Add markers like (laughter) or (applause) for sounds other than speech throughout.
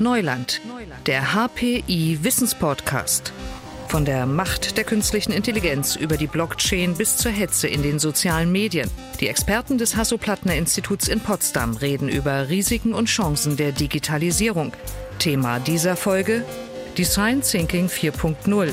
Neuland, der HPI Wissenspodcast. Von der Macht der künstlichen Intelligenz über die Blockchain bis zur Hetze in den sozialen Medien. Die Experten des Hasso-Plattner-Instituts in Potsdam reden über Risiken und Chancen der Digitalisierung. Thema dieser Folge Design Thinking 4.0.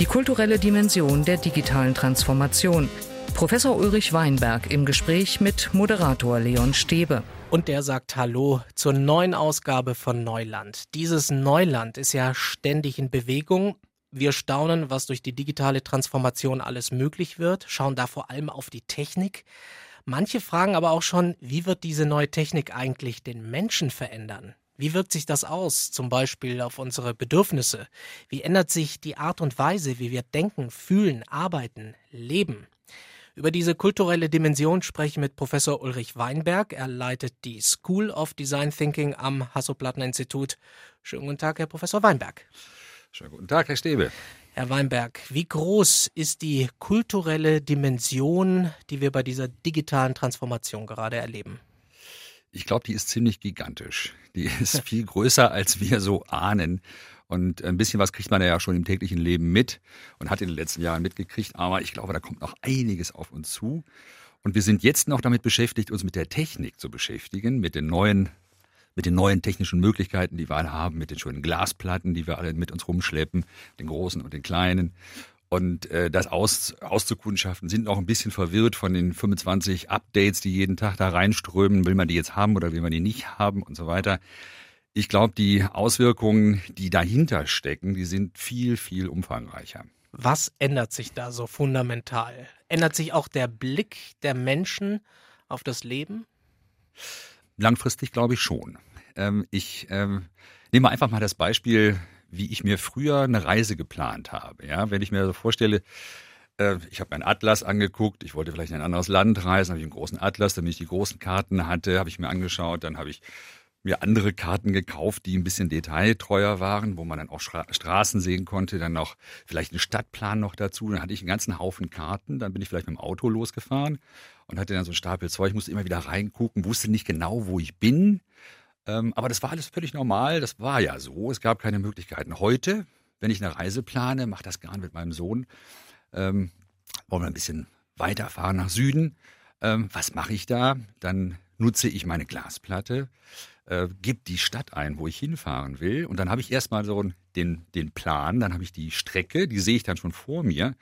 Die kulturelle Dimension der digitalen Transformation. Professor Ulrich Weinberg im Gespräch mit Moderator Leon Stebe. Und der sagt Hallo zur neuen Ausgabe von Neuland. Dieses Neuland ist ja ständig in Bewegung. Wir staunen, was durch die digitale Transformation alles möglich wird, schauen da vor allem auf die Technik. Manche fragen aber auch schon, wie wird diese neue Technik eigentlich den Menschen verändern? Wie wirkt sich das aus, zum Beispiel auf unsere Bedürfnisse? Wie ändert sich die Art und Weise, wie wir denken, fühlen, arbeiten, leben? Über diese kulturelle Dimension spreche ich mit Professor Ulrich Weinberg. Er leitet die School of Design Thinking am Hasso-Plattner-Institut. Schönen guten Tag, Herr Professor Weinberg. Schönen guten Tag, Herr Stäbe. Herr Weinberg, wie groß ist die kulturelle Dimension, die wir bei dieser digitalen Transformation gerade erleben? Ich glaube, die ist ziemlich gigantisch. Die ist viel größer, als wir so ahnen. Und ein bisschen was kriegt man ja schon im täglichen Leben mit und hat in den letzten Jahren mitgekriegt. Aber ich glaube, da kommt noch einiges auf uns zu. Und wir sind jetzt noch damit beschäftigt, uns mit der Technik zu beschäftigen, mit den neuen, mit den neuen technischen Möglichkeiten, die wir alle haben, mit den schönen Glasplatten, die wir alle mit uns rumschleppen, den großen und den kleinen. Und äh, das aus, auszukundschaften, sind noch ein bisschen verwirrt von den 25 Updates, die jeden Tag da reinströmen. Will man die jetzt haben oder will man die nicht haben und so weiter. Ich glaube, die Auswirkungen, die dahinter stecken, die sind viel, viel umfangreicher. Was ändert sich da so fundamental? Ändert sich auch der Blick der Menschen auf das Leben? Langfristig glaube ich schon. Ähm, ich ähm, nehme einfach mal das Beispiel, wie ich mir früher eine Reise geplant habe. Ja, wenn ich mir so vorstelle, äh, ich habe meinen Atlas angeguckt, ich wollte vielleicht in ein anderes Land reisen, habe ich einen großen Atlas, damit ich die großen Karten hatte, habe ich mir angeschaut, dann habe ich mir andere Karten gekauft, die ein bisschen detailtreuer waren, wo man dann auch Stra Straßen sehen konnte, dann noch vielleicht einen Stadtplan noch dazu. Dann hatte ich einen ganzen Haufen Karten, dann bin ich vielleicht mit dem Auto losgefahren und hatte dann so einen Stapel Zeug, musste immer wieder reingucken, wusste nicht genau, wo ich bin. Ähm, aber das war alles völlig normal, das war ja so, es gab keine Möglichkeiten. Heute, wenn ich eine Reise plane, mache das gern mit meinem Sohn, ähm, wollen wir ein bisschen weiterfahren nach Süden. Ähm, was mache ich da? Dann nutze ich meine Glasplatte äh, gebe die Stadt ein, wo ich hinfahren will. Und dann habe ich erstmal so den, den Plan, dann habe ich die Strecke, die sehe ich dann schon vor mir.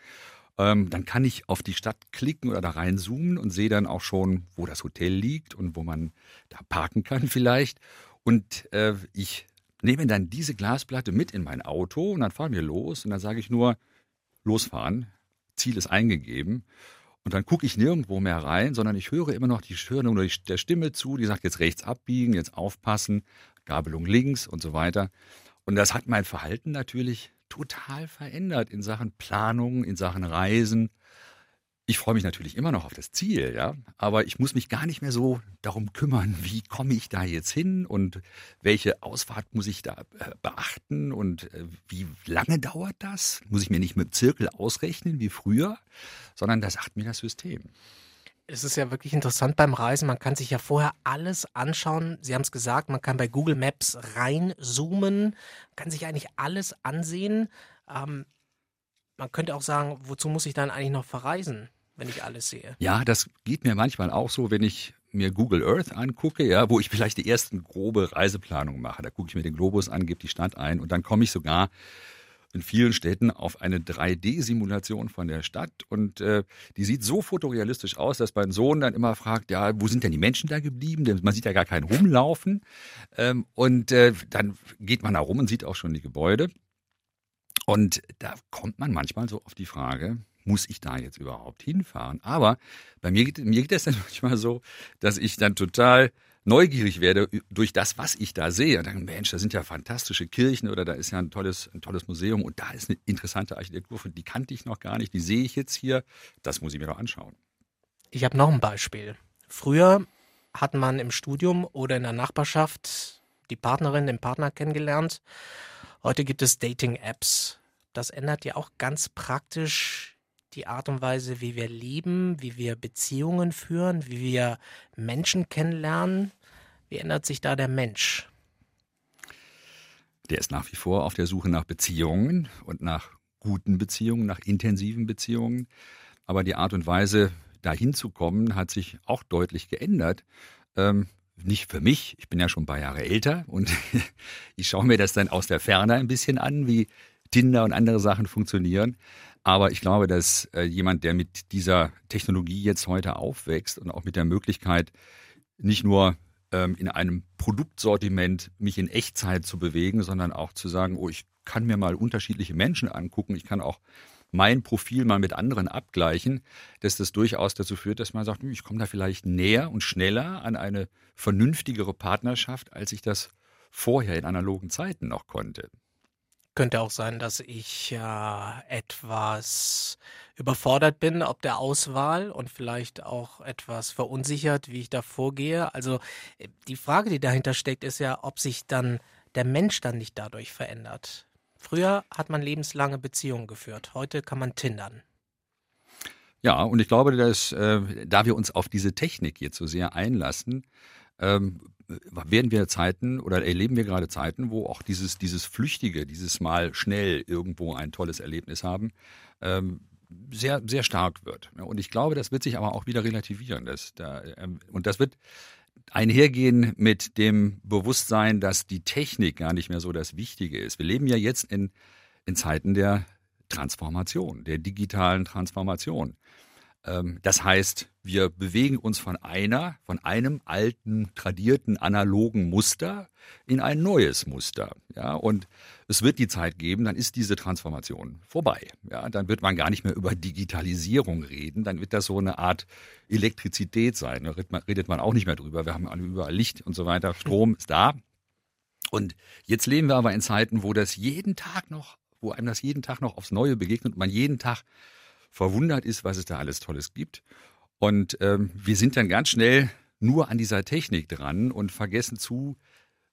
Ähm, dann kann ich auf die Stadt klicken oder da reinzoomen und sehe dann auch schon, wo das Hotel liegt und wo man da parken kann vielleicht. Und äh, ich nehme dann diese Glasplatte mit in mein Auto und dann fahren wir los und dann sage ich nur, losfahren, Ziel ist eingegeben. Und dann gucke ich nirgendwo mehr rein, sondern ich höre immer noch die höre nur der Stimme zu, die sagt jetzt rechts abbiegen, jetzt aufpassen, Gabelung links und so weiter. Und das hat mein Verhalten natürlich total verändert in Sachen Planung, in Sachen Reisen, ich freue mich natürlich immer noch auf das Ziel, ja, aber ich muss mich gar nicht mehr so darum kümmern, (laughs) wie komme ich da jetzt hin und welche Ausfahrt muss ich da äh, beachten und äh, wie lange dauert das? Muss ich mir nicht mit Zirkel ausrechnen wie früher, sondern das sagt mir das System. Es ist ja wirklich interessant beim Reisen. Man kann sich ja vorher alles anschauen. Sie haben es gesagt, man kann bei Google Maps reinzoomen, kann sich eigentlich alles ansehen. Ähm, man könnte auch sagen, wozu muss ich dann eigentlich noch verreisen, wenn ich alles sehe? Ja, das geht mir manchmal auch so, wenn ich mir Google Earth angucke, ja, wo ich vielleicht die ersten grobe Reiseplanung mache. Da gucke ich mir den Globus an, gebe die Stadt ein und dann komme ich sogar in vielen Städten auf eine 3D-Simulation von der Stadt und äh, die sieht so fotorealistisch aus, dass mein Sohn dann immer fragt, ja, wo sind denn die Menschen da geblieben? Denn man sieht ja gar keinen rumlaufen ähm, und äh, dann geht man da rum und sieht auch schon die Gebäude und da kommt man manchmal so auf die Frage, muss ich da jetzt überhaupt hinfahren? Aber bei mir geht, mir geht es (laughs) dann manchmal so, dass ich dann total neugierig werde durch das, was ich da sehe. Und dann, Mensch, da sind ja fantastische Kirchen oder da ist ja ein tolles, ein tolles Museum und da ist eine interessante Architektur, die kannte ich noch gar nicht, die sehe ich jetzt hier. Das muss ich mir doch anschauen. Ich habe noch ein Beispiel. Früher hat man im Studium oder in der Nachbarschaft die Partnerin, den Partner kennengelernt Heute gibt es Dating-Apps. Das ändert ja auch ganz praktisch die Art und Weise, wie wir leben, wie wir Beziehungen führen, wie wir Menschen kennenlernen. Wie ändert sich da der Mensch? der ist nach wie vor auf der Suche nach Beziehungen und nach guten Beziehungen, nach intensiven Beziehungen. Aber die Art und Weise, dahin zu kommen, hat sich auch deutlich geändert. Ähm, nicht für mich, ich bin ja schon ein paar Jahre älter und (laughs) ich schaue mir das dann aus der Ferne ein bisschen an, wie Tinder und andere Sachen funktionieren. Aber ich glaube, dass äh, jemand, der mit dieser Technologie jetzt heute aufwächst und auch mit der Möglichkeit, nicht nur ähm, in einem Produktsortiment mich in Echtzeit zu bewegen, sondern auch zu sagen, oh, ich kann mir mal unterschiedliche Menschen angucken, ich kann auch mein Profil mal mit anderen abgleichen, dass das durchaus dazu führt, dass man sagt, hm, ich komme da vielleicht näher und schneller an eine vernünftigere Partnerschaft, als ich das vorher in analogen Zeiten noch konnte. Könnte auch sein, dass ich äh, etwas überfordert bin, ob der Auswahl und vielleicht auch etwas verunsichert, wie ich da vorgehe. Also äh, die Frage, die dahinter steckt, ist ja, ob sich dann der Mensch dann nicht dadurch verändert. Früher hat man lebenslange Beziehungen geführt, heute kann man tindern. Ja, und ich glaube, dass äh, da wir uns auf diese Technik jetzt so sehr einlassen, ähm, werden wir Zeiten oder erleben wir gerade Zeiten, wo auch dieses, dieses Flüchtige, dieses Mal schnell irgendwo ein tolles Erlebnis haben, ähm, sehr, sehr stark wird. Und ich glaube, das wird sich aber auch wieder relativieren. Das, da, ähm, und das wird einhergehen mit dem Bewusstsein, dass die Technik gar nicht mehr so das Wichtige ist. Wir leben ja jetzt in, in Zeiten der Transformation, der digitalen Transformation. Ähm, das heißt, wir bewegen uns von einer, von einem alten, tradierten, analogen Muster in ein neues Muster. Ja, und es wird die Zeit geben, dann ist diese Transformation vorbei. Ja, dann wird man gar nicht mehr über Digitalisierung reden, dann wird das so eine Art Elektrizität sein. Da redet man, auch nicht mehr drüber. Wir haben überall Licht und so weiter. Strom ist da. Und jetzt leben wir aber in Zeiten, wo das jeden Tag noch, wo einem das jeden Tag noch aufs Neue begegnet und man jeden Tag verwundert ist, was es da alles Tolles gibt. Und ähm, wir sind dann ganz schnell nur an dieser Technik dran und vergessen zu,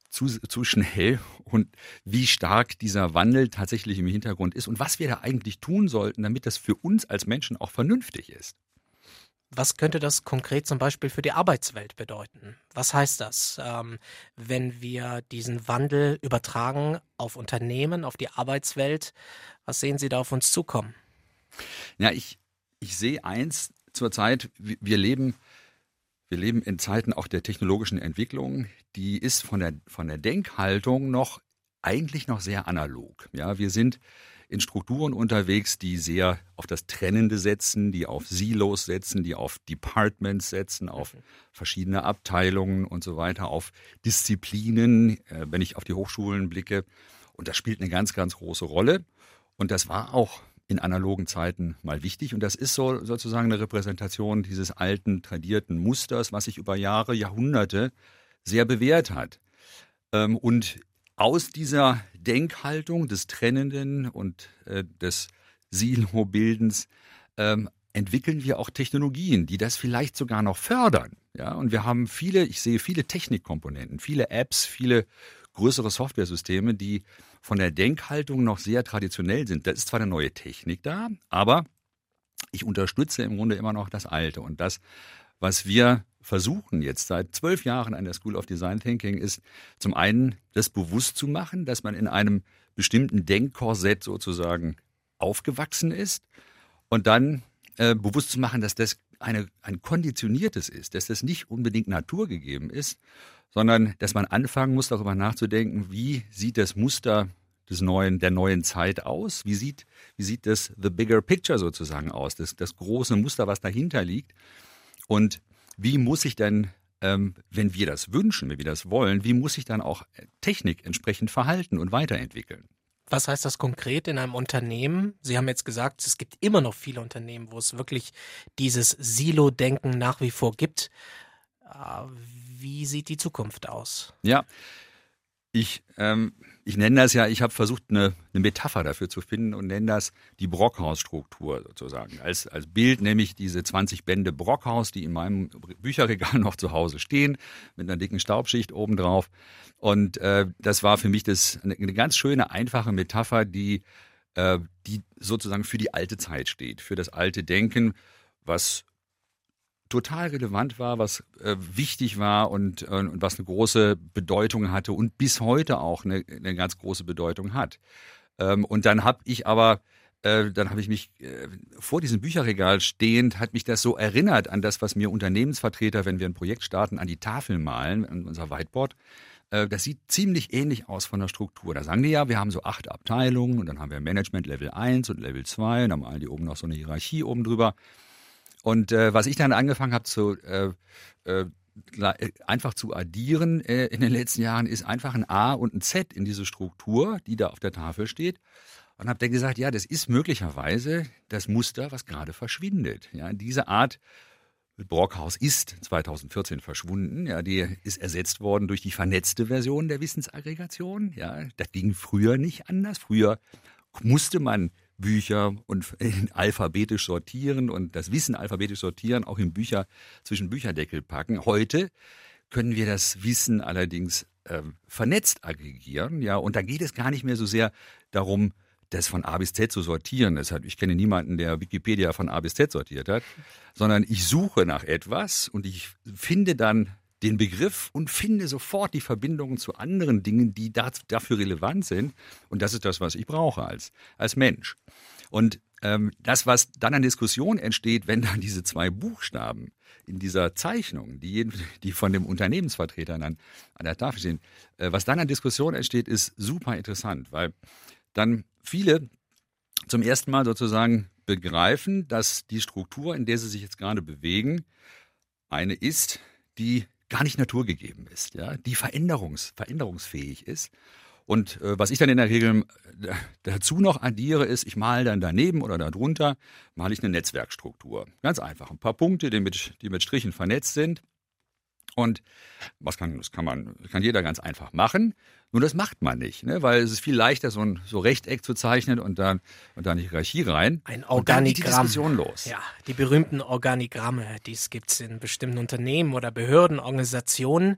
zu, zu schnell (laughs) und wie stark dieser Wandel tatsächlich im Hintergrund ist und was wir da eigentlich tun sollten, damit das für uns als Menschen auch vernünftig ist. Was könnte das konkret zum Beispiel für die Arbeitswelt bedeuten? Was heißt das, ähm, wenn wir diesen Wandel übertragen auf Unternehmen, auf die Arbeitswelt? Was sehen Sie da auf uns zukommen? Ja, ich, ich sehe eins zurzeit, wir leben, wir leben in Zeiten auch der technologischen Entwicklung, die ist von der, von der Denkhaltung noch eigentlich noch sehr analog. Ja, wir sind in Strukturen unterwegs, die sehr auf das Trennende setzen, die auf Silos setzen, die auf Departments setzen, auf verschiedene Abteilungen und so weiter, auf Disziplinen, äh, wenn ich auf die Hochschulen blicke. Und das spielt eine ganz, ganz große Rolle. Und das war auch in analogen Zeiten mal wichtig. Und das ist so sozusagen eine Repräsentation dieses alten, tradierten Musters, was sich über Jahre, Jahrhunderte sehr bewährt hat. Ähm, und aus dieser Denkhaltung des Trennenden und äh, des Silo-Bildens ähm, entwickeln wir auch Technologien, die das vielleicht sogar noch fördern. Ja, und wir haben viele, ich sehe viele Technikkomponenten, viele Apps, viele größere Softwaresysteme, die von der Denkhaltung noch sehr traditionell sind. Da ist zwar eine neue Technik da, aber ich unterstütze im Grunde immer noch das Alte. Und das, was wir versuchen jetzt seit zwölf Jahren an der School of Design Thinking, ist zum einen das bewusst zu machen, dass man in einem bestimmten Denkkorsett sozusagen aufgewachsen ist und dann äh, bewusst zu machen, dass das eine, ein konditioniertes ist, dass das nicht unbedingt naturgegeben ist, sondern dass man anfangen muss, darüber nachzudenken, wie sieht das Muster des neuen, der neuen Zeit aus? Wie sieht, wie sieht das The Bigger Picture sozusagen aus? Das, das große Muster, was dahinter liegt. Und wie muss ich denn, ähm, wenn wir das wünschen, wenn wir das wollen, wie muss sich dann auch Technik entsprechend verhalten und weiterentwickeln? Was heißt das konkret in einem Unternehmen? Sie haben jetzt gesagt, es gibt immer noch viele Unternehmen, wo es wirklich dieses Silo-Denken nach wie vor gibt. Äh, wie sieht die Zukunft aus? Ja, ich, ähm, ich nenne das ja, ich habe versucht, eine, eine, Metapher dafür zu finden und nenne das die Brockhaus-Struktur sozusagen. Als, als Bild nehme ich diese 20 Bände Brockhaus, die in meinem Bücherregal noch zu Hause stehen, mit einer dicken Staubschicht obendrauf. Und äh, das war für mich das, eine, eine ganz schöne, einfache Metapher, die, äh, die sozusagen für die alte Zeit steht, für das alte Denken, was total relevant war, was äh, wichtig war und, äh, und was eine große Bedeutung hatte und bis heute auch eine, eine ganz große Bedeutung hat. Ähm, und dann habe ich aber äh, dann habe ich mich äh, vor diesem Bücherregal stehend, hat mich das so erinnert an das, was mir Unternehmensvertreter, wenn wir ein Projekt starten, an die Tafel malen, an unser Whiteboard. Äh, das sieht ziemlich ähnlich aus von der Struktur. Da sagen die ja, wir haben so acht Abteilungen und dann haben wir Management Level 1 und Level 2 und dann malen die oben noch so eine Hierarchie oben drüber. Und äh, was ich dann angefangen habe zu äh, äh, einfach zu addieren äh, in den letzten Jahren, ist einfach ein A und ein Z in diese Struktur, die da auf der Tafel steht. Und habe dann gesagt, ja, das ist möglicherweise das Muster, was gerade verschwindet. Ja, diese Art Brockhaus ist 2014 verschwunden. Ja, die ist ersetzt worden durch die vernetzte Version der Wissensaggregation. Ja, das ging früher nicht anders. Früher musste man Bücher und (laughs) alphabetisch sortieren und das Wissen alphabetisch sortieren, auch in Bücher zwischen Bücherdeckel packen. Heute können wir das Wissen allerdings äh, vernetzt aggregieren, ja, und da geht es gar nicht mehr so sehr darum, das von A bis Z zu sortieren. Deshalb, ich kenne niemanden, der Wikipedia von A bis Z sortiert hat, sondern ich suche nach etwas und ich finde dann den Begriff und finde sofort die Verbindungen zu anderen Dingen, die dafür relevant sind. Und das ist das, was ich brauche als, als Mensch. Und ähm, das, was dann an Diskussion entsteht, wenn dann diese zwei Buchstaben in dieser Zeichnung, die, die von dem Unternehmensvertreter dann an der Tafel stehen, äh, was dann an Diskussion entsteht, ist super interessant, weil dann viele zum ersten Mal sozusagen begreifen, dass die Struktur, in der sie sich jetzt gerade bewegen, eine ist, die gar nicht naturgegeben ist, ja, die veränderungs, veränderungsfähig ist. Und äh, was ich dann in der Regel äh, dazu noch addiere, ist, ich male dann daneben oder darunter, male ich eine Netzwerkstruktur. Ganz einfach. Ein paar Punkte, die mit, die mit Strichen vernetzt sind. Und was kann, das kann man, kann jeder ganz einfach machen. Nur das macht man nicht, ne? weil es ist viel leichter, so ein so Rechteck zu zeichnen und dann und dann die Hierarchie rein. Ein Organigramm. Und dann geht die Diskussion los. Ja, die berühmten Organigramme, die es gibt in bestimmten Unternehmen oder Behörden, Organisationen.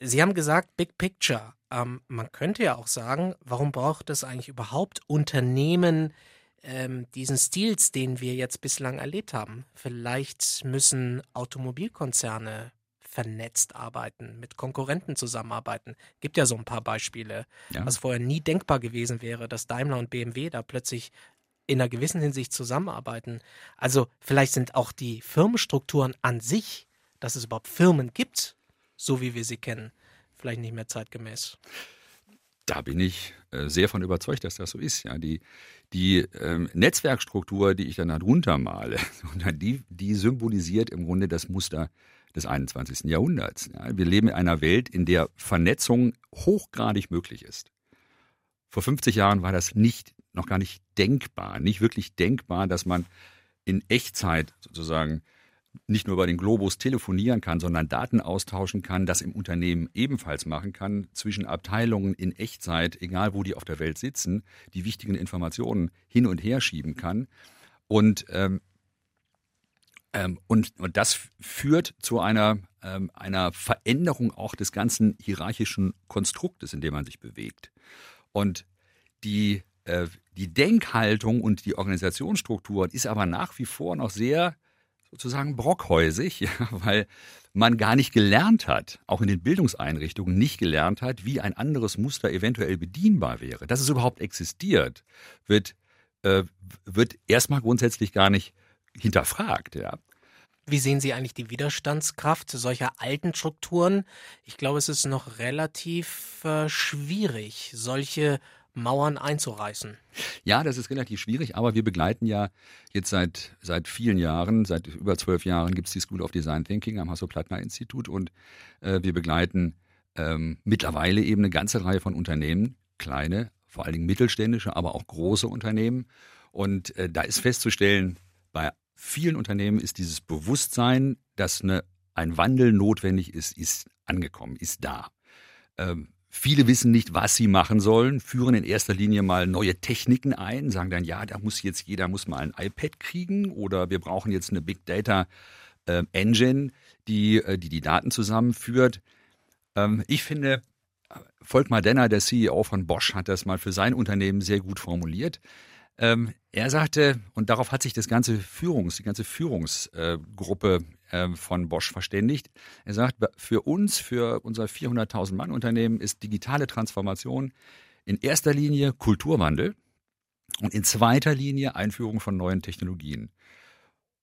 Sie haben gesagt, Big Picture. Ähm, man könnte ja auch sagen, warum braucht es eigentlich überhaupt Unternehmen, ähm, diesen Stils, den wir jetzt bislang erlebt haben? Vielleicht müssen Automobilkonzerne vernetzt arbeiten, mit Konkurrenten zusammenarbeiten. Gibt ja so ein paar Beispiele, ja. was vorher nie denkbar gewesen wäre, dass Daimler und BMW da plötzlich in einer gewissen Hinsicht zusammenarbeiten. Also vielleicht sind auch die Firmenstrukturen an sich, dass es überhaupt Firmen gibt, so wie wir sie kennen, vielleicht nicht mehr zeitgemäß. Da bin ich äh, sehr von überzeugt, dass das so ist. Ja, die, die ähm, Netzwerkstruktur, die ich dann darunter male, (laughs) die, die symbolisiert im Grunde das Muster des 21. Jahrhunderts. Ja, wir leben in einer Welt, in der Vernetzung hochgradig möglich ist. Vor 50 Jahren war das nicht, noch gar nicht denkbar, nicht wirklich denkbar, dass man in Echtzeit sozusagen nicht nur über den Globus telefonieren kann, sondern Daten austauschen kann, das im Unternehmen ebenfalls machen kann, zwischen Abteilungen in Echtzeit, egal wo die auf der Welt sitzen, die wichtigen Informationen hin und her schieben kann. Und ähm, ähm, und, und das führt zu einer, ähm, einer Veränderung auch des ganzen hierarchischen Konstruktes, in dem man sich bewegt. Und die, äh, die Denkhaltung und die Organisationsstruktur ist aber nach wie vor noch sehr sozusagen brockhäusig, ja, (laughs) weil man gar nicht gelernt hat, auch in den Bildungseinrichtungen nicht gelernt hat, wie ein anderes Muster eventuell bedienbar wäre. Dass es überhaupt existiert, wird, äh, wird erstmal grundsätzlich gar nicht hinterfragt. Ja. Wie sehen Sie eigentlich die Widerstandskraft solcher alten Strukturen? Ich glaube, es ist noch relativ äh, schwierig, solche Mauern einzureißen. Ja, das ist relativ schwierig, aber wir begleiten ja jetzt seit, seit vielen Jahren, seit über zwölf Jahren gibt es die School of Design Thinking am Hasso-Plattner-Institut und äh, wir begleiten ähm, mittlerweile eben eine ganze Reihe von Unternehmen, kleine, vor allen Dingen mittelständische, aber auch große Unternehmen. Und äh, da ist festzustellen, bei vielen Unternehmen ist dieses Bewusstsein, dass eine, ein Wandel notwendig ist, ist angekommen, ist da. Ähm, viele wissen nicht, was sie machen sollen, führen in erster Linie mal neue Techniken ein, sagen dann, ja, da muss jetzt jeder muss mal ein iPad kriegen oder wir brauchen jetzt eine Big Data äh, Engine, die, äh, die die Daten zusammenführt. Ähm, ich finde, Volkmar Denner, der CEO von Bosch, hat das mal für sein Unternehmen sehr gut formuliert. Ähm, er sagte, und darauf hat sich das ganze Führungs, die ganze Führungsgruppe äh, von Bosch verständigt. Er sagt, für uns, für unser 400.000 Mann Unternehmen ist digitale Transformation in erster Linie Kulturwandel und in zweiter Linie Einführung von neuen Technologien.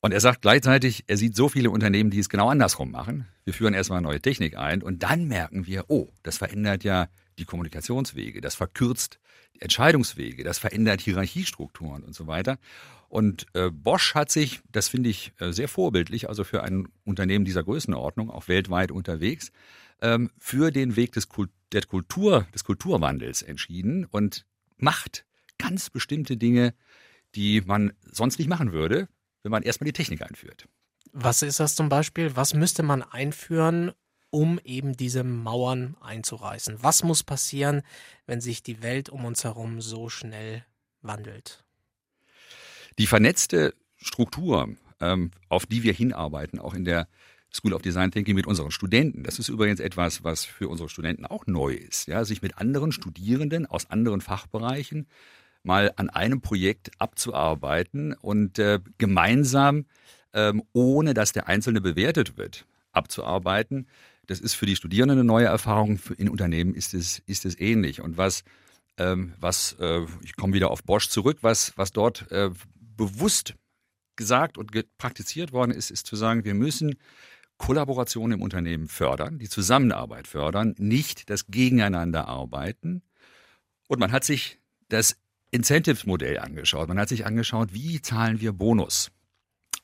Und er sagt gleichzeitig, er sieht so viele Unternehmen, die es genau andersrum machen. Wir führen erstmal neue Technik ein und dann merken wir, oh, das verändert ja die Kommunikationswege, das verkürzt Entscheidungswege, das verändert Hierarchiestrukturen und so weiter. Und äh, Bosch hat sich, das finde ich äh, sehr vorbildlich, also für ein Unternehmen dieser Größenordnung, auch weltweit unterwegs, ähm, für den Weg des, Kult der Kultur, des Kulturwandels entschieden und macht ganz bestimmte Dinge, die man sonst nicht machen würde, wenn man erstmal die Technik einführt. Was ist das zum Beispiel? Was müsste man einführen, um eben diese Mauern einzureißen? Was muss passieren, wenn sich die Welt um uns herum so schnell wandelt? Die vernetzte Struktur, ähm, auf die wir hinarbeiten, auch in der School of Design Thinking mit unseren Studenten. Das ist übrigens etwas, was für unsere Studenten auch neu ist. Ja, sich mit anderen Studierenden aus anderen Fachbereichen mal an einem Projekt abzuarbeiten und äh, gemeinsam, ähm, ohne dass der Einzelne bewertet wird, abzuarbeiten. Das ist für die Studierenden eine neue Erfahrung. In Unternehmen ist es, ist es ähnlich. Und was, ähm, was äh, ich komme wieder auf Bosch zurück, was, was dort äh, bewusst gesagt und praktiziert worden ist, ist zu sagen, wir müssen Kollaboration im Unternehmen fördern, die Zusammenarbeit fördern, nicht das Gegeneinander arbeiten. Und man hat sich das Incentives-Modell angeschaut. Man hat sich angeschaut, wie zahlen wir Bonus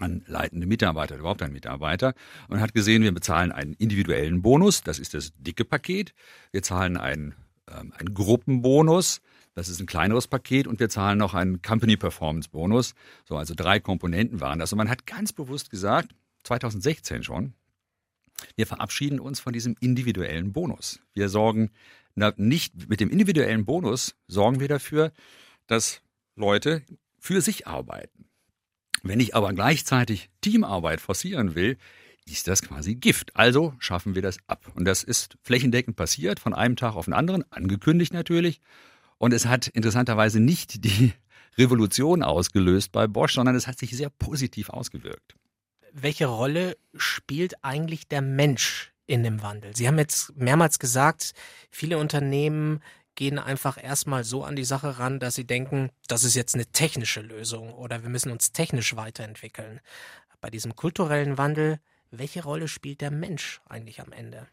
an leitende Mitarbeiter, überhaupt an Mitarbeiter und hat gesehen, wir bezahlen einen individuellen Bonus, das ist das dicke Paket. Wir zahlen einen, ähm, einen Gruppenbonus, das ist ein kleineres Paket und wir zahlen noch einen Company Performance Bonus. So, also drei Komponenten waren das. Und man hat ganz bewusst gesagt, 2016 schon, wir verabschieden uns von diesem individuellen Bonus. Wir sorgen na, nicht mit dem individuellen Bonus sorgen wir dafür, dass Leute für sich arbeiten. Wenn ich aber gleichzeitig Teamarbeit forcieren will, ist das quasi Gift. Also schaffen wir das ab. Und das ist flächendeckend passiert, von einem Tag auf den anderen, angekündigt natürlich. Und es hat interessanterweise nicht die (laughs) Revolution ausgelöst bei Bosch, sondern es hat sich sehr positiv ausgewirkt. Welche Rolle spielt eigentlich der Mensch in dem Wandel? Sie haben jetzt mehrmals gesagt, viele Unternehmen gehen einfach erstmal so an die Sache ran, dass sie denken, das ist jetzt eine technische Lösung oder wir müssen uns technisch weiterentwickeln. Bei diesem kulturellen Wandel, welche Rolle spielt der Mensch eigentlich am Ende?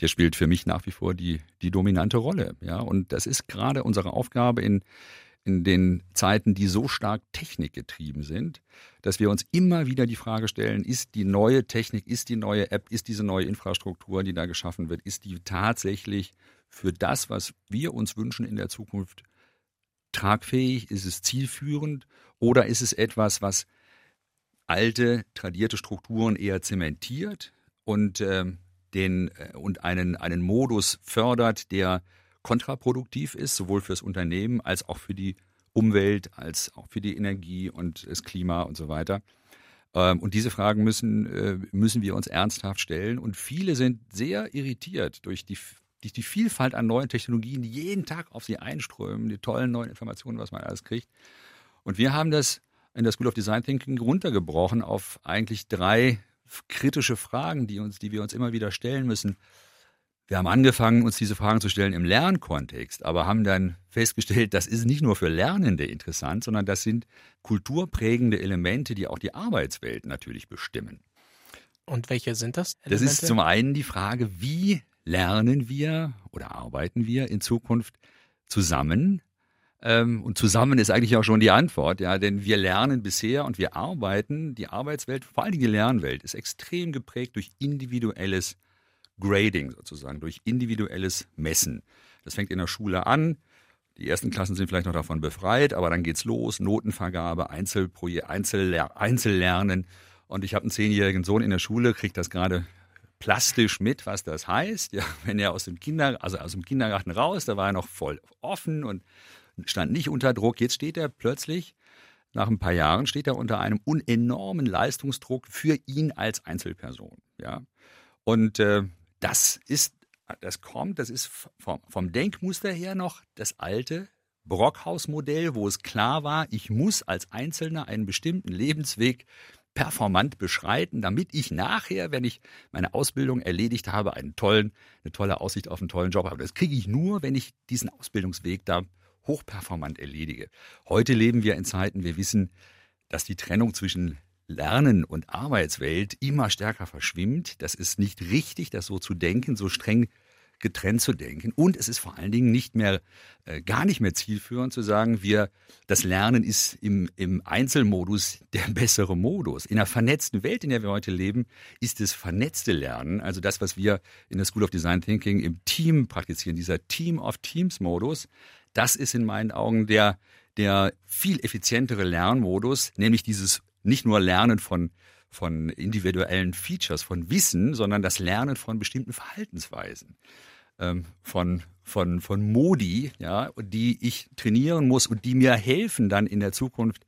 Der spielt für mich nach wie vor die, die dominante Rolle. Ja, und das ist gerade unsere Aufgabe in, in den Zeiten, die so stark technikgetrieben sind, dass wir uns immer wieder die Frage stellen, ist die neue Technik, ist die neue App, ist diese neue Infrastruktur, die da geschaffen wird, ist die tatsächlich für das, was wir uns wünschen in der Zukunft, tragfähig? Ist es zielführend? Oder ist es etwas, was alte, tradierte Strukturen eher zementiert und, äh, den, und einen, einen Modus fördert, der kontraproduktiv ist, sowohl fürs Unternehmen als auch für die Umwelt, als auch für die Energie und das Klima und so weiter. Ähm, und diese Fragen müssen, äh, müssen wir uns ernsthaft stellen. Und viele sind sehr irritiert durch die die, die Vielfalt an neuen Technologien, die jeden Tag auf sie einströmen, die tollen neuen Informationen, was man alles kriegt. Und wir haben das in der School of Design Thinking runtergebrochen auf eigentlich drei kritische Fragen, die uns, die wir uns immer wieder stellen müssen. Wir haben angefangen, uns diese Fragen zu stellen im Lernkontext, aber haben dann festgestellt, das ist nicht nur für Lernende interessant, sondern das sind kulturprägende Elemente, die auch die Arbeitswelt natürlich bestimmen. Und welche sind das? Elemente? Das ist zum einen die Frage, wie lernen wir oder arbeiten wir in Zukunft zusammen? Ähm, und zusammen ist eigentlich auch schon die Antwort, ja, denn wir lernen bisher und wir arbeiten. Die Arbeitswelt, vor allem die Lernwelt, ist extrem geprägt durch individuelles Grading sozusagen, durch individuelles Messen. Das fängt in der Schule an. Die ersten Klassen sind vielleicht noch davon befreit, aber dann geht's los. Notenvergabe, Einzelprojekt, Einzeller Einzellernen. Und ich habe einen zehnjährigen Sohn in der Schule, kriegt das gerade plastisch mit, was das heißt. Ja, wenn er aus dem Kinder, also aus dem Kindergarten raus, da war er noch voll offen und stand nicht unter Druck. Jetzt steht er plötzlich, nach ein paar Jahren, steht er unter einem unenormen Leistungsdruck für ihn als Einzelperson. Ja, und äh, das ist, das kommt, das ist vom, vom Denkmuster her noch das alte Brockhaus-Modell, wo es klar war, ich muss als Einzelner einen bestimmten Lebensweg performant beschreiten, damit ich nachher, wenn ich meine Ausbildung erledigt habe, einen tollen, eine tolle Aussicht auf einen tollen Job habe. Das kriege ich nur, wenn ich diesen Ausbildungsweg da hochperformant erledige. Heute leben wir in Zeiten, wir wissen, dass die Trennung zwischen Lernen und Arbeitswelt immer stärker verschwimmt. Das ist nicht richtig, das so zu denken, so streng getrennt zu denken. Und es ist vor allen Dingen nicht mehr, äh, gar nicht mehr zielführend zu sagen, wir, das Lernen ist im, im Einzelmodus der bessere Modus. In einer vernetzten Welt, in der wir heute leben, ist das vernetzte Lernen, also das, was wir in der School of Design Thinking im Team praktizieren, dieser Team of Teams Modus, das ist in meinen Augen der, der viel effizientere Lernmodus, nämlich dieses nicht nur Lernen von von individuellen Features, von Wissen, sondern das Lernen von bestimmten Verhaltensweisen, ähm, von, von, von Modi, ja, die ich trainieren muss und die mir helfen, dann in der Zukunft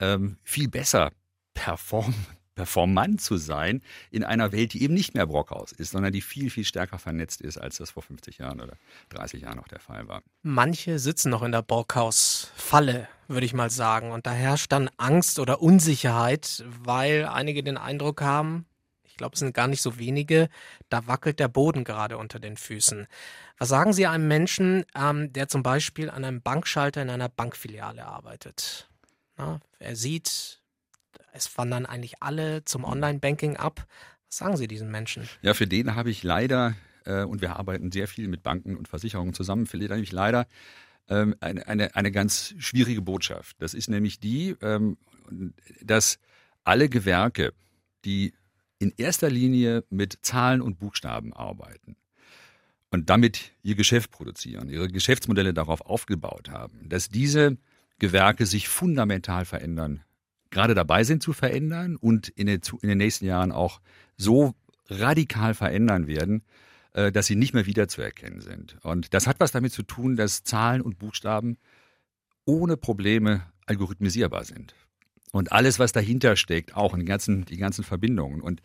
ähm, viel besser performen performant zu sein in einer Welt, die eben nicht mehr Brockhaus ist, sondern die viel, viel stärker vernetzt ist, als das vor 50 Jahren oder 30 Jahren noch der Fall war. Manche sitzen noch in der Brockhaus-Falle, würde ich mal sagen. Und da herrscht dann Angst oder Unsicherheit, weil einige den Eindruck haben, ich glaube, es sind gar nicht so wenige, da wackelt der Boden gerade unter den Füßen. Was sagen Sie einem Menschen, ähm, der zum Beispiel an einem Bankschalter in einer Bankfiliale arbeitet? Na, er sieht, es wandern eigentlich alle zum Online-Banking ab. Was sagen Sie diesen Menschen? Ja, für den habe ich leider, äh, und wir arbeiten sehr viel mit Banken und Versicherungen zusammen, für den habe ich leider ähm, eine, eine, eine ganz schwierige Botschaft. Das ist nämlich die, ähm, dass alle Gewerke, die in erster Linie mit Zahlen und Buchstaben arbeiten und damit ihr Geschäft produzieren, ihre Geschäftsmodelle darauf aufgebaut haben, dass diese Gewerke sich fundamental verändern gerade dabei sind zu verändern und in den, in den nächsten Jahren auch so radikal verändern werden, äh, dass sie nicht mehr wiederzuerkennen sind. Und das hat was damit zu tun, dass Zahlen und Buchstaben ohne Probleme algorithmisierbar sind. Und alles, was dahinter steckt, auch in die ganzen, die ganzen Verbindungen. Und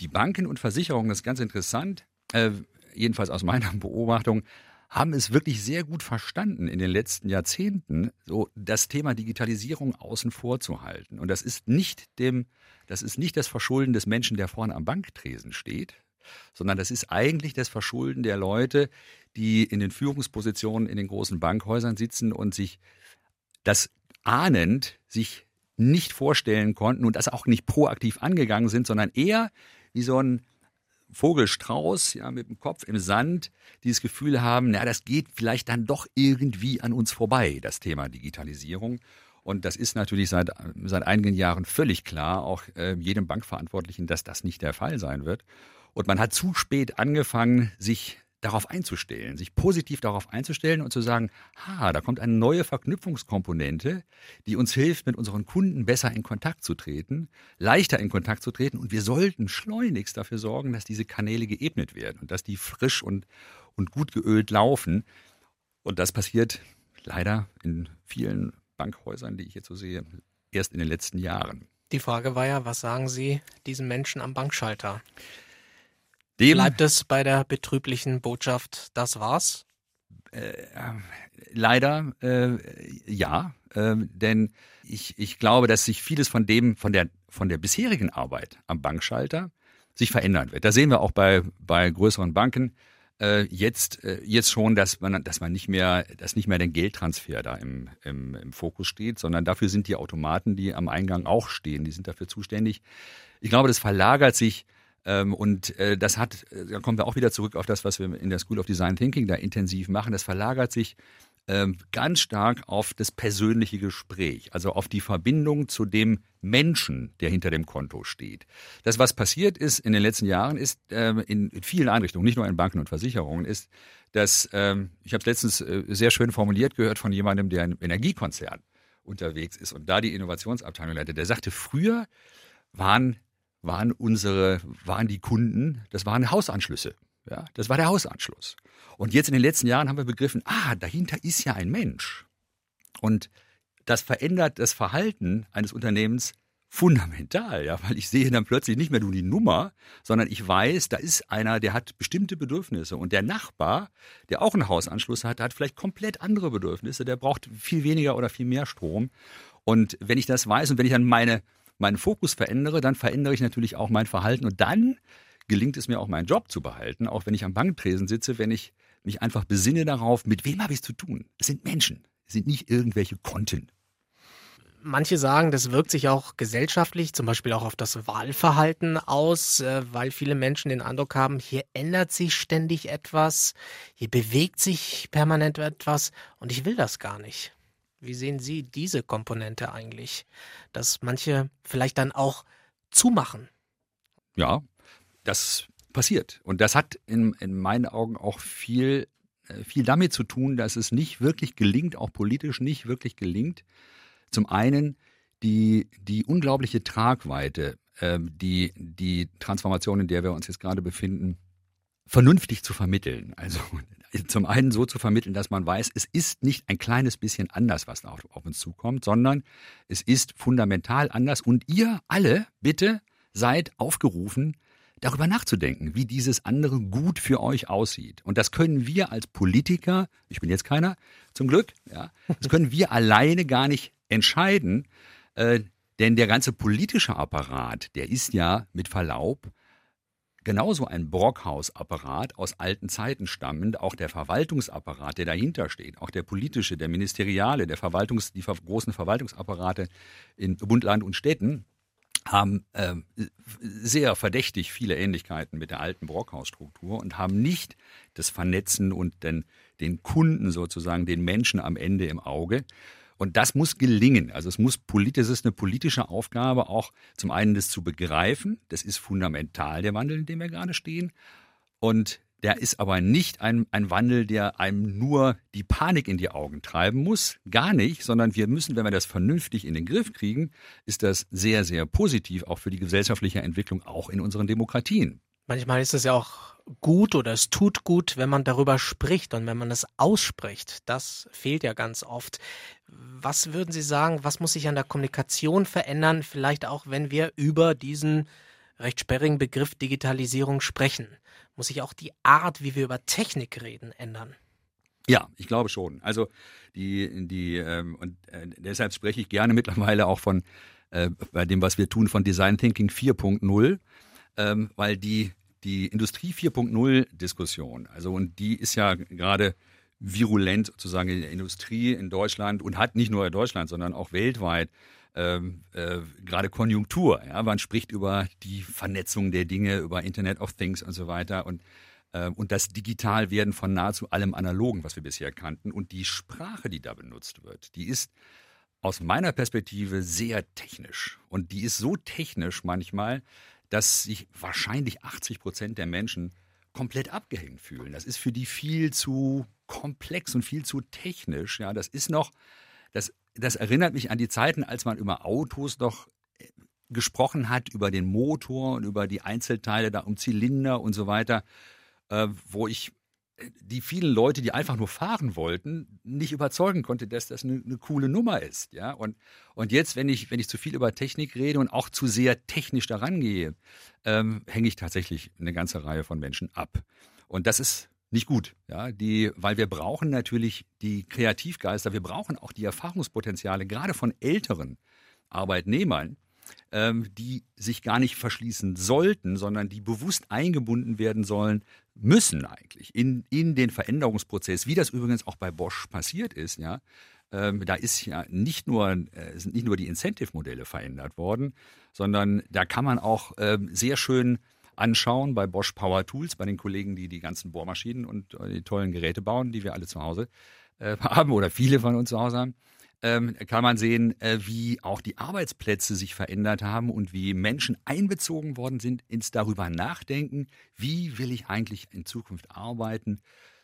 die Banken und Versicherungen, das ist ganz interessant, äh, jedenfalls aus meiner (laughs) Beobachtung, haben es wirklich sehr gut verstanden in den letzten Jahrzehnten, so das Thema Digitalisierung außen vor zu halten. Und das ist nicht dem, das ist nicht das Verschulden des Menschen, der vorne am Banktresen steht, sondern das ist eigentlich das Verschulden der Leute, die in den Führungspositionen in den großen Bankhäusern sitzen und sich das ahnend sich nicht vorstellen konnten und das auch nicht proaktiv angegangen sind, sondern eher wie so ein Vogelstrauß, ja, mit dem Kopf im Sand, dieses Gefühl haben, na, das geht vielleicht dann doch irgendwie an uns vorbei, das Thema Digitalisierung. Und das ist natürlich seit, seit einigen Jahren völlig klar, auch äh, jedem Bankverantwortlichen, dass das nicht der Fall sein wird. Und man hat zu spät angefangen, sich darauf einzustellen, sich positiv darauf einzustellen und zu sagen, ha, da kommt eine neue Verknüpfungskomponente, die uns hilft, mit unseren Kunden besser in Kontakt zu treten, leichter in Kontakt zu treten und wir sollten schleunigst dafür sorgen, dass diese Kanäle geebnet werden und dass die frisch und, und gut geölt laufen. Und das passiert leider in vielen Bankhäusern, die ich jetzt so sehe, erst in den letzten Jahren. Die Frage war ja, was sagen Sie diesen Menschen am Bankschalter? Dem Bleibt es bei der betrüblichen Botschaft, das war's? Äh, leider äh, ja, äh, denn ich, ich glaube, dass sich vieles von dem, von der, von der bisherigen Arbeit am Bankschalter sich verändern wird. Da sehen wir auch bei, bei größeren Banken äh, jetzt, äh, jetzt schon, dass man, dass man nicht mehr, dass nicht mehr der Geldtransfer da im, im, im Fokus steht, sondern dafür sind die Automaten, die am Eingang auch stehen, die sind dafür zuständig. Ich glaube, das verlagert sich ähm, und äh, das hat, äh, da kommen wir auch wieder zurück auf das, was wir in der School of Design Thinking da intensiv machen. Das verlagert sich ähm, ganz stark auf das persönliche Gespräch, also auf die Verbindung zu dem Menschen, der hinter dem Konto steht. Das, was passiert ist in den letzten Jahren, ist ähm, in vielen Einrichtungen, nicht nur in Banken und Versicherungen, ist, dass, ähm, ich habe es letztens äh, sehr schön formuliert gehört von jemandem, der im Energiekonzern unterwegs ist und da die Innovationsabteilung leitet. Der sagte, früher waren waren unsere, waren die Kunden, das waren Hausanschlüsse. Ja, das war der Hausanschluss. Und jetzt in den letzten Jahren haben wir begriffen, ah, dahinter ist ja ein Mensch. Und das verändert das Verhalten eines Unternehmens fundamental, ja, weil ich sehe dann plötzlich nicht mehr nur die Nummer, sondern ich weiß, da ist einer, der hat bestimmte Bedürfnisse und der Nachbar, der auch einen Hausanschluss hat, hat vielleicht komplett andere Bedürfnisse, der braucht viel weniger oder viel mehr Strom. Und wenn ich das weiß und wenn ich dann meine meinen Fokus verändere, dann verändere ich natürlich auch mein Verhalten und dann gelingt es mir auch meinen Job zu behalten, auch wenn ich am Banktresen sitze, wenn ich mich einfach besinne darauf, mit wem habe ich es zu tun? Es sind Menschen, es sind nicht irgendwelche Konten. Manche sagen, das wirkt sich auch gesellschaftlich, zum Beispiel auch auf das Wahlverhalten aus, äh, weil viele Menschen den Eindruck haben, hier ändert sich ständig etwas, hier bewegt sich permanent etwas und ich will das gar nicht. Wie sehen Sie diese Komponente eigentlich? Dass manche vielleicht dann auch zumachen. Ja, das passiert. Und das hat in, in meinen Augen auch viel, äh, viel damit zu tun, dass es nicht wirklich gelingt, auch politisch nicht wirklich gelingt, zum einen die, die unglaubliche Tragweite, äh, die, die Transformation, in der wir uns jetzt gerade befinden, vernünftig zu vermitteln. Also (laughs) zum einen so zu vermitteln, dass man weiß, es ist nicht ein kleines bisschen anders, was auf, auf uns zukommt, sondern es ist fundamental anders. Und ihr alle, bitte, seid aufgerufen, darüber nachzudenken, wie dieses andere gut für euch aussieht. Und das können wir als Politiker, ich bin jetzt keiner, zum Glück, ja, das können wir (laughs) alleine gar nicht entscheiden, äh, denn der ganze politische Apparat, der ist ja mit Verlaub genauso ein Brockhaus-Apparat aus alten Zeiten stammend, auch der Verwaltungsapparat, der dahinter steht, auch der politische, der ministeriale, der Verwaltungs, die großen Verwaltungsapparate in Bund, Land und Städten haben äh, sehr verdächtig viele Ähnlichkeiten mit der alten Brockhaus-Struktur und haben nicht das Vernetzen und den, den Kunden sozusagen, den Menschen am Ende im Auge. Und das muss gelingen. Also es muss politisch, es ist eine politische Aufgabe, auch zum einen das zu begreifen. Das ist fundamental der Wandel, in dem wir gerade stehen. Und der ist aber nicht ein, ein Wandel, der einem nur die Panik in die Augen treiben muss. Gar nicht, sondern wir müssen, wenn wir das vernünftig in den Griff kriegen, ist das sehr, sehr positiv auch für die gesellschaftliche Entwicklung, auch in unseren Demokratien. Manchmal ist es ja auch gut oder es tut gut, wenn man darüber spricht und wenn man es ausspricht. Das fehlt ja ganz oft. Was würden Sie sagen, was muss sich an der Kommunikation verändern, vielleicht auch wenn wir über diesen recht sperrigen Begriff Digitalisierung sprechen? Muss sich auch die Art, wie wir über Technik reden, ändern? Ja, ich glaube schon. Also die, die ähm, und äh, deshalb spreche ich gerne mittlerweile auch von äh, bei dem, was wir tun, von Design Thinking 4.0, ähm, weil die die Industrie 4.0 Diskussion, also und die ist ja gerade virulent sozusagen in der Industrie in Deutschland und hat nicht nur in Deutschland, sondern auch weltweit ähm, äh, gerade Konjunktur. Ja? Man spricht über die Vernetzung der Dinge, über Internet of Things und so weiter und äh, und das Digitalwerden von nahezu allem Analogen, was wir bisher kannten. Und die Sprache, die da benutzt wird, die ist aus meiner Perspektive sehr technisch. Und die ist so technisch manchmal, dass sich wahrscheinlich 80 Prozent der Menschen komplett abgehängt fühlen. Das ist für die viel zu komplex und viel zu technisch. Ja, das ist noch, das, das erinnert mich an die Zeiten, als man über Autos noch äh, gesprochen hat, über den Motor und über die Einzelteile da um Zylinder und so weiter, äh, wo ich die vielen Leute, die einfach nur fahren wollten, nicht überzeugen konnte, dass das eine, eine, coole Nummer ist. Ja? Und, und jetzt, wenn ich, wenn ich zu viel über Technik rede und auch zu sehr technisch daran gehe, ähm, hänge ich tatsächlich eine ganze Reihe von Menschen ab. Und das ist nicht gut, ja, die, weil wir brauchen natürlich die Kreativgeister, wir brauchen auch die Erfahrungspotenziale, gerade von älteren Arbeitnehmern, ähm, die sich gar nicht verschließen sollten, sondern die bewusst eingebunden werden sollen, müssen eigentlich in, in den Veränderungsprozess, wie das übrigens auch bei Bosch passiert ist, ja. Ähm, da ist ja nicht nur, äh, sind nicht nur die Incentive-Modelle verändert worden, sondern da kann man auch äh, sehr schön anschauen bei Bosch Power Tools, bei den Kollegen, die die ganzen Bohrmaschinen und äh, die tollen Geräte bauen, die wir alle zu Hause äh, (laughs) haben oder viele von uns zu Hause haben ähm, kann man sehen, äh, wie auch die Arbeitsplätze sich verändert haben und wie Menschen einbezogen worden sind ins darüber nachdenken, wie will ich eigentlich in Zukunft arbeiten.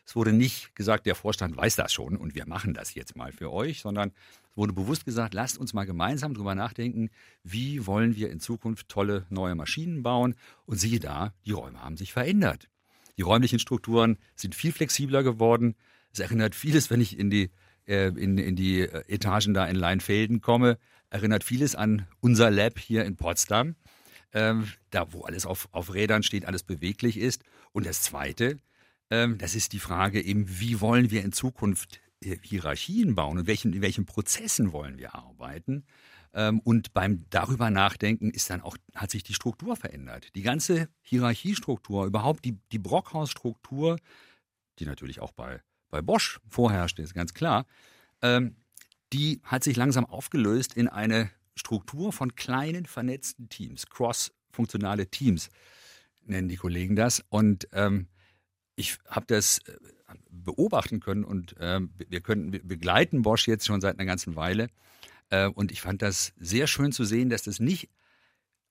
Es wurde nicht gesagt, der Vorstand weiß das schon und wir machen das jetzt mal für euch, sondern es wurde bewusst gesagt, lasst uns mal gemeinsam darüber nachdenken, wie wollen wir in Zukunft tolle neue Maschinen bauen. Und siehe da, die Räume haben sich verändert. Die räumlichen Strukturen sind viel flexibler geworden. Es erinnert vieles, wenn ich in die äh, in, in die äh, Etagen da in Leinfelden komme, erinnert vieles an unser Lab hier in Potsdam, ähm, da wo alles auf, auf Rädern steht, alles beweglich ist. Und das Zweite, ähm, das ist die Frage eben, wie wollen wir in Zukunft äh, Hierarchien bauen und welchen, in welchen Prozessen wollen wir arbeiten? Ähm, und beim darüber nachdenken ist dann auch, hat sich die Struktur verändert. Die ganze Hierarchiestruktur, überhaupt die, die Brockhaus-Struktur, die natürlich auch bei, bei Bosch vorherrschte, ist ganz klar, ähm, die hat sich langsam aufgelöst in eine Struktur von kleinen vernetzten Teams, cross-funktionale Teams nennen die Kollegen das. Und ähm, ich habe das äh, beobachten können und ähm, wir können begleiten Bosch jetzt schon seit einer ganzen Weile. Äh, und ich fand das sehr schön zu sehen, dass das nicht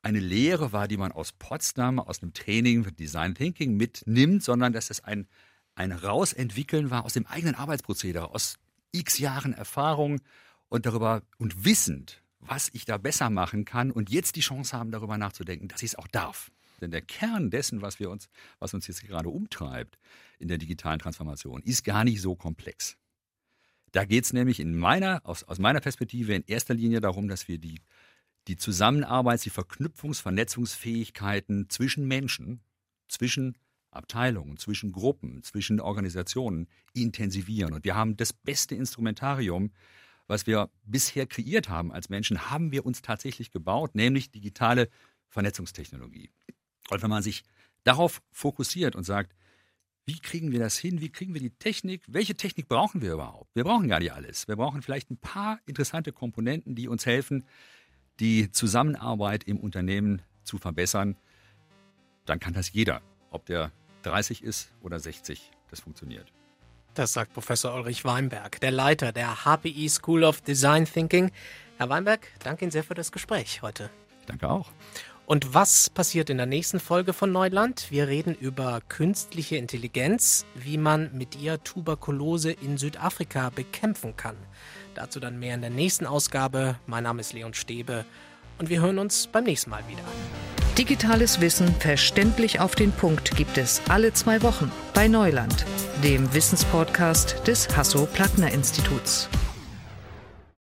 eine Lehre war, die man aus Potsdam, aus einem Training für Design Thinking mitnimmt, sondern dass das ein, ein Rausentwickeln war aus dem eigenen Arbeitsprozedere, aus x Jahren Erfahrung und darüber und wissend, was ich da besser machen kann und jetzt die Chance haben, darüber nachzudenken, dass ich es auch darf. Denn der Kern dessen, was wir uns, was uns jetzt gerade umtreibt in der digitalen Transformation, ist gar nicht so komplex. Da geht es nämlich in meiner, aus, aus meiner Perspektive in erster Linie darum, dass wir die, die Zusammenarbeit, die Verknüpfungs-, Vernetzungsfähigkeiten zwischen Menschen, zwischen Abteilungen, zwischen Gruppen, zwischen Organisationen intensivieren. Und wir haben das beste Instrumentarium, was wir bisher kreiert haben als Menschen, haben wir uns tatsächlich gebaut, nämlich digitale Vernetzungstechnologie. Und wenn man sich darauf fokussiert und sagt, wie kriegen wir das hin? Wie kriegen wir die Technik? Welche Technik brauchen wir überhaupt? Wir brauchen gar nicht alles. Wir brauchen vielleicht ein paar interessante Komponenten, die uns helfen, die Zusammenarbeit im Unternehmen zu verbessern. Dann kann das jeder, ob der 30 ist oder 60. Das funktioniert. Das sagt Professor Ulrich Weinberg, der Leiter der HPI School of Design Thinking. Herr Weinberg, danke Ihnen sehr für das Gespräch heute. Danke auch. Und was passiert in der nächsten Folge von Neuland? Wir reden über künstliche Intelligenz, wie man mit ihr Tuberkulose in Südafrika bekämpfen kann. Dazu dann mehr in der nächsten Ausgabe. Mein Name ist Leon Stäbe und wir hören uns beim nächsten Mal wieder. Digitales Wissen verständlich auf den Punkt gibt es alle zwei Wochen bei Neuland, dem Wissenspodcast des Hasso-Plattner-Instituts.